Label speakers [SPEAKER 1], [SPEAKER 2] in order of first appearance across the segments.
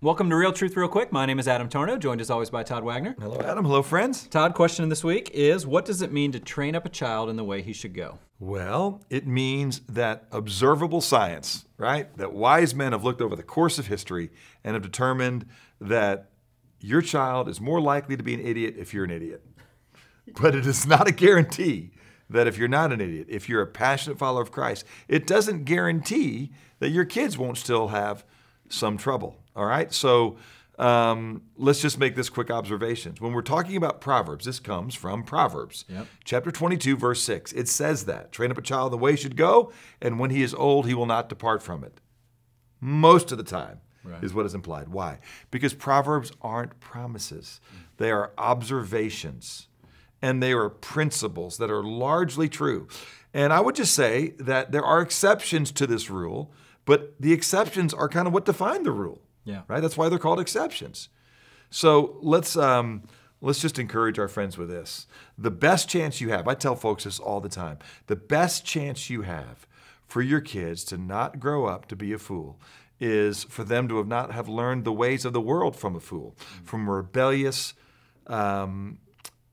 [SPEAKER 1] Welcome to Real Truth Real Quick. My name is Adam Tarnow, joined as always by Todd Wagner.
[SPEAKER 2] Hello, Adam. Hello, friends.
[SPEAKER 1] Todd, question this week is what does it mean to train up a child in the way he should go?
[SPEAKER 2] Well, it means that observable science, right? That wise men have looked over the course of history and have determined that your child is more likely to be an idiot if you're an idiot. But it is not a guarantee that if you're not an idiot, if you're a passionate follower of Christ, it doesn't guarantee that your kids won't still have some trouble. All right? So um, let's just make this quick observations. When we're talking about Proverbs, this comes from Proverbs,
[SPEAKER 1] Yep.
[SPEAKER 2] chapter 22, verse 6. It says that train up a child the way he should go, and when he is old, he will not depart from it. Most of the time
[SPEAKER 1] Right.
[SPEAKER 2] is what is implied. Why? Because Proverbs aren't promises, they are observations and they are principles that are largely true. And I would just say that there are exceptions to this rule, but the exceptions are kind of what define the rule.
[SPEAKER 1] Yeah.
[SPEAKER 2] Right? That's why they're called exceptions. So let's um, let's just encourage our friends with this. The best chance you have, I tell folks this all the time, the best chance you have for your kids to not grow up to be a fool is for them to have not have learned the ways of the world from a fool, from a rebellious, um,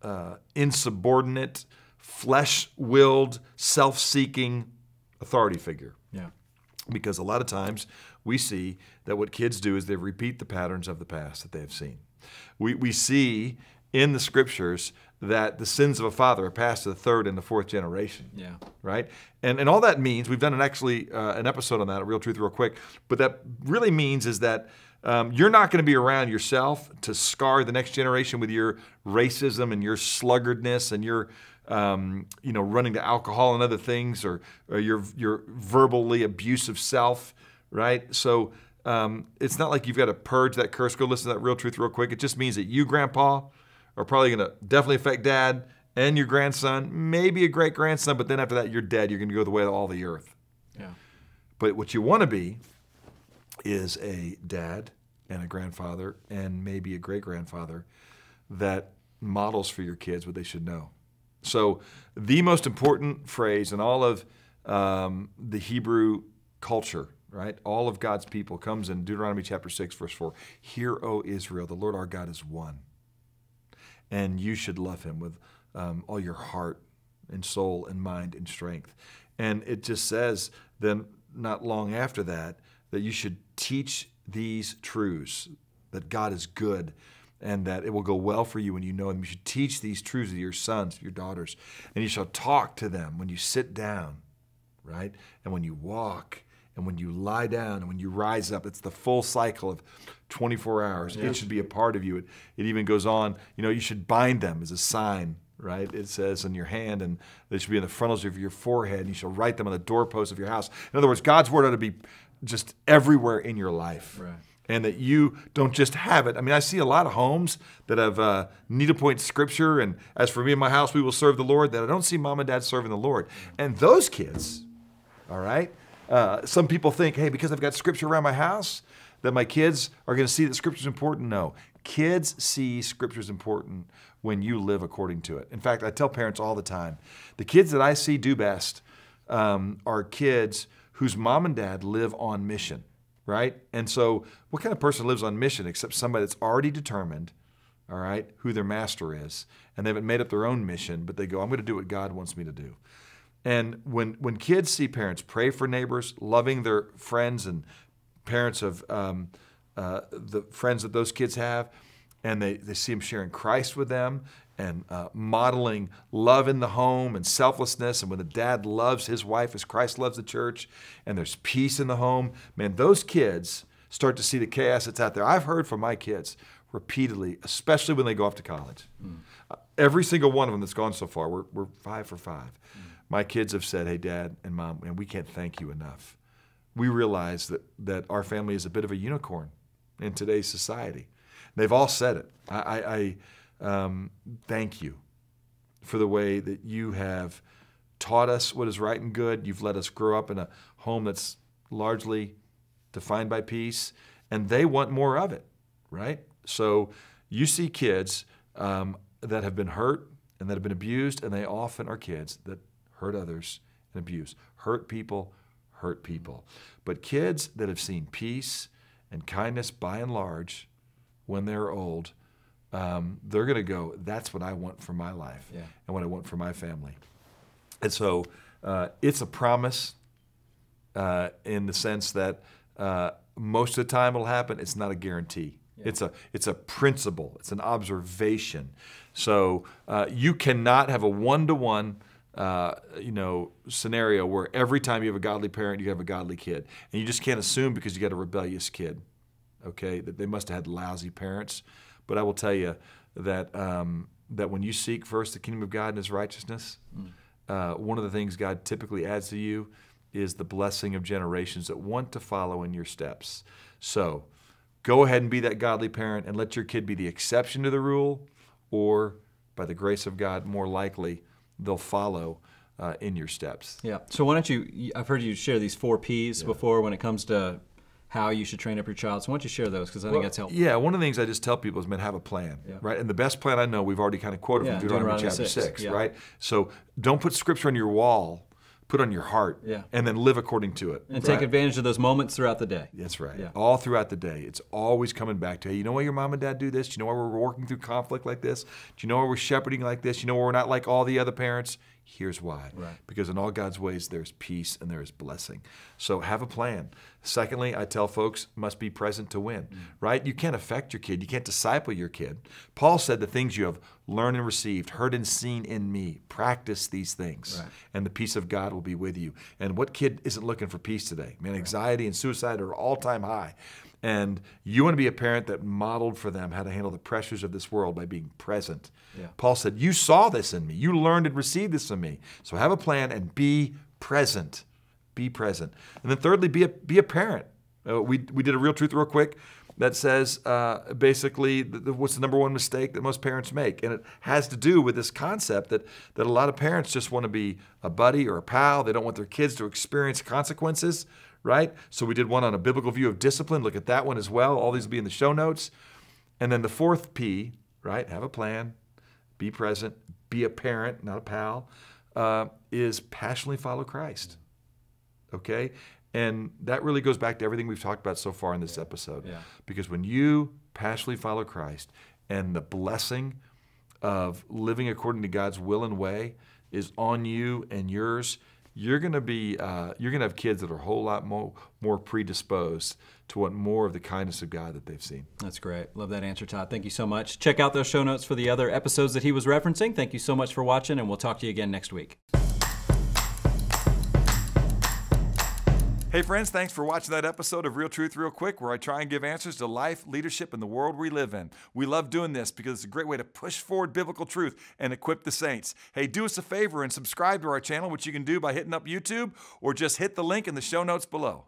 [SPEAKER 2] uh, insubordinate, flesh-willed, self-seeking authority figure
[SPEAKER 1] Yeah.
[SPEAKER 2] Because a lot of times we see that what kids do is they repeat the patterns of the past that they have seen. We, we see in the scriptures that the sins of a father are passed to the third and the fourth generation.
[SPEAKER 1] Yeah.
[SPEAKER 2] Right? And, and all that means, we've done an actually uh, an episode on that, at Real Truth Real Quick, but that really means is that um, you're not going to be around yourself to scar the next generation with your racism and your sluggardness and your um, you know running to alcohol and other things or, or your your verbally abusive self, right? So um, it's not like you've got to purge that curse. Go listen to that real truth real quick. It just means that you, grandpa, are probably going to definitely affect dad and your grandson, maybe a great grandson, but then after that, you're dead. You're going to go the way of all the earth.
[SPEAKER 1] Yeah.
[SPEAKER 2] But what you want to be is a dad and a grandfather and maybe a great grandfather that models for your kids what they should know. So, the most important phrase in all of um, the Hebrew culture, right? All of God's people comes in Deuteronomy chapter 6, verse 4. Hear, O Israel, the Lord our God is one. And you should love him with um, all your heart and soul and mind and strength. And it just says then, not long after that, that you should teach these truths that God is good and that it will go well for you when you know Him. You should teach these truths to your sons, your daughters, and you shall talk to them when you sit down, right? And when you walk, and when you lie down, and when you rise up. It's the full cycle of 24 hours. It should be a part of you. It, it even goes on, you know, you should bind them as a sign. Right? It says in your hand, and they should be in the frontlets of your forehead, and you shall write them on the doorposts of your house. In other words, God's word ought to be just everywhere in your life
[SPEAKER 1] Right.
[SPEAKER 2] And that you don't just have it. I mean, I see a lot of homes that have uh, needlepoint scripture, and as for me and my house, we will serve the Lord. That I don't see mom and dad serving the Lord, and those kids, all right. Uh, some people think, hey, because I've got scripture around my house, that my kids are going to see that scripture is important. No, kids see scripture is important when you live according to it. In fact, I tell parents all the time, the kids that I see do best um, are kids whose mom and dad live on mission, right? And so, what kind of person lives on mission except somebody that's already determined, all right, who their master is, and they haven't made up their own mission, but they go, I'm going to do what God wants me to do. And when when kids see parents pray for neighbors, loving their friends and parents of um, uh, the friends that those kids have, and they, they see them sharing Christ with them and uh, modeling love in the home and selflessness. And when the dad loves his wife as Christ loves the church, and there's peace in the home, man, those kids start to see the chaos that's out there. I've heard from my kids repeatedly, especially when they go off to college. Uh, every single one of them that's gone so far, we're, we're five for five. My kids have said, Hey, dad and mom, man, we can't thank you enough we realize that, that our family is a bit of a unicorn in today's society. They've all said it. I, I, I um, thank you for the way that you have taught us what is right and good. You've let us grow up in a home that's largely defined by peace, and they want more of it, right? So you see kids um, that have been hurt and that have been abused, and they often are kids that hurt others and abuse, hurt people, hurt people. But kids that have seen peace And kindness, by and large, when they're old, um, they're going to go, that's what I want for my life
[SPEAKER 1] Yeah.
[SPEAKER 2] and what I want for my family. And so uh, it's a promise uh, in the sense that uh, most of the time it'll happen. It's not a guarantee. It's a it's a principle. It's an observation. So uh, you cannot have a one to one. You know, scenario where every time you have a godly parent, you have a godly kid, and you just can't assume because you got a rebellious kid, okay, that they must have had lousy parents. But I will tell you that um, that when you seek first the kingdom of God and His righteousness, uh, one of the things God typically adds to you is the blessing of generations that want to follow in your steps. So go ahead and be that godly parent and let your kid be the exception to the rule, or by the grace of God, more likely they'll follow uh, in your steps.
[SPEAKER 1] Yeah. So why don't you? I've heard you share these four P's before when it comes to how you should train up your child. So why don't you share those because I think that's helpful.
[SPEAKER 2] Yeah, one of the things I just tell people is, man, have a plan,
[SPEAKER 1] Yeah.
[SPEAKER 2] right? And the best plan I know, we've already kind of quoted
[SPEAKER 1] Yeah,
[SPEAKER 2] from Deuteronomy,
[SPEAKER 1] Deuteronomy
[SPEAKER 2] chapter
[SPEAKER 1] 6,
[SPEAKER 2] 6,
[SPEAKER 1] yeah.
[SPEAKER 2] right? So don't put scripture on your wall, put it on your heart, and then live according to it.
[SPEAKER 1] And take advantage of those moments throughout the day.
[SPEAKER 2] That's right. All throughout the day, it's always coming back to, hey, you know why your mom and dad do this? Do you know why we're working through conflict like this? Do you know why we're shepherding like this? You know why we're not like all the other parents? Here's why.
[SPEAKER 1] Right.
[SPEAKER 2] Because in all God's ways, there's peace and there is blessing. So have a plan. Secondly, I tell folks, must be present to win,
[SPEAKER 1] Mm.
[SPEAKER 2] right? You can't affect your kid. You can't disciple your kid. Paul said the things you have learned and received, heard and seen in me, practice these things,
[SPEAKER 1] Right.
[SPEAKER 2] and the peace of God will be with you. And what kid isn't looking for peace today? Man, anxiety and suicide are all time high. And you want to be a parent that modeled for them how to handle the pressures of this world by being present.
[SPEAKER 1] Yeah.
[SPEAKER 2] Paul said, You saw this in me. You learned and received this in me. So have a plan and be present. Be present. And then thirdly, be a, be a parent. Uh, we, we did a real truth real quick that says uh, basically the, the- what's the number one mistake that most parents make. And it has to do with this concept that, that a lot of parents just want to be a buddy or a pal. They don't want their kids to experience consequences, right? So we did one on a biblical view of discipline. Look at that one as well. All these will be in the show notes. And then the fourth P, right? Have a plan, be present, be a parent, not a pal, uh, is passionately follow Christ. Okay? And that really goes back to everything we've talked about so far in this episode.
[SPEAKER 1] Yeah.
[SPEAKER 2] Because when you passionately follow Christ and the blessing of living according to God's will and way is on you and yours, you're going to be uh, you're going to have kids that are a whole lot more more predisposed to want more of the kindness of God that they've seen.
[SPEAKER 1] That's great. Love that answer, Todd. Thank you so much. Check out those show notes for the other episodes that he was referencing. Thank you so much for watching, and we'll talk to you again next week.
[SPEAKER 2] Hey, friends, thanks for watching that episode of Real Truth Real Quick, where I try and give answers to life, leadership, and the world we live in. We love doing this because it's a great way to push forward biblical truth and equip the saints. Hey, do us a favor and subscribe to our channel, which you can do by hitting up YouTube or just hit the link in the show notes below.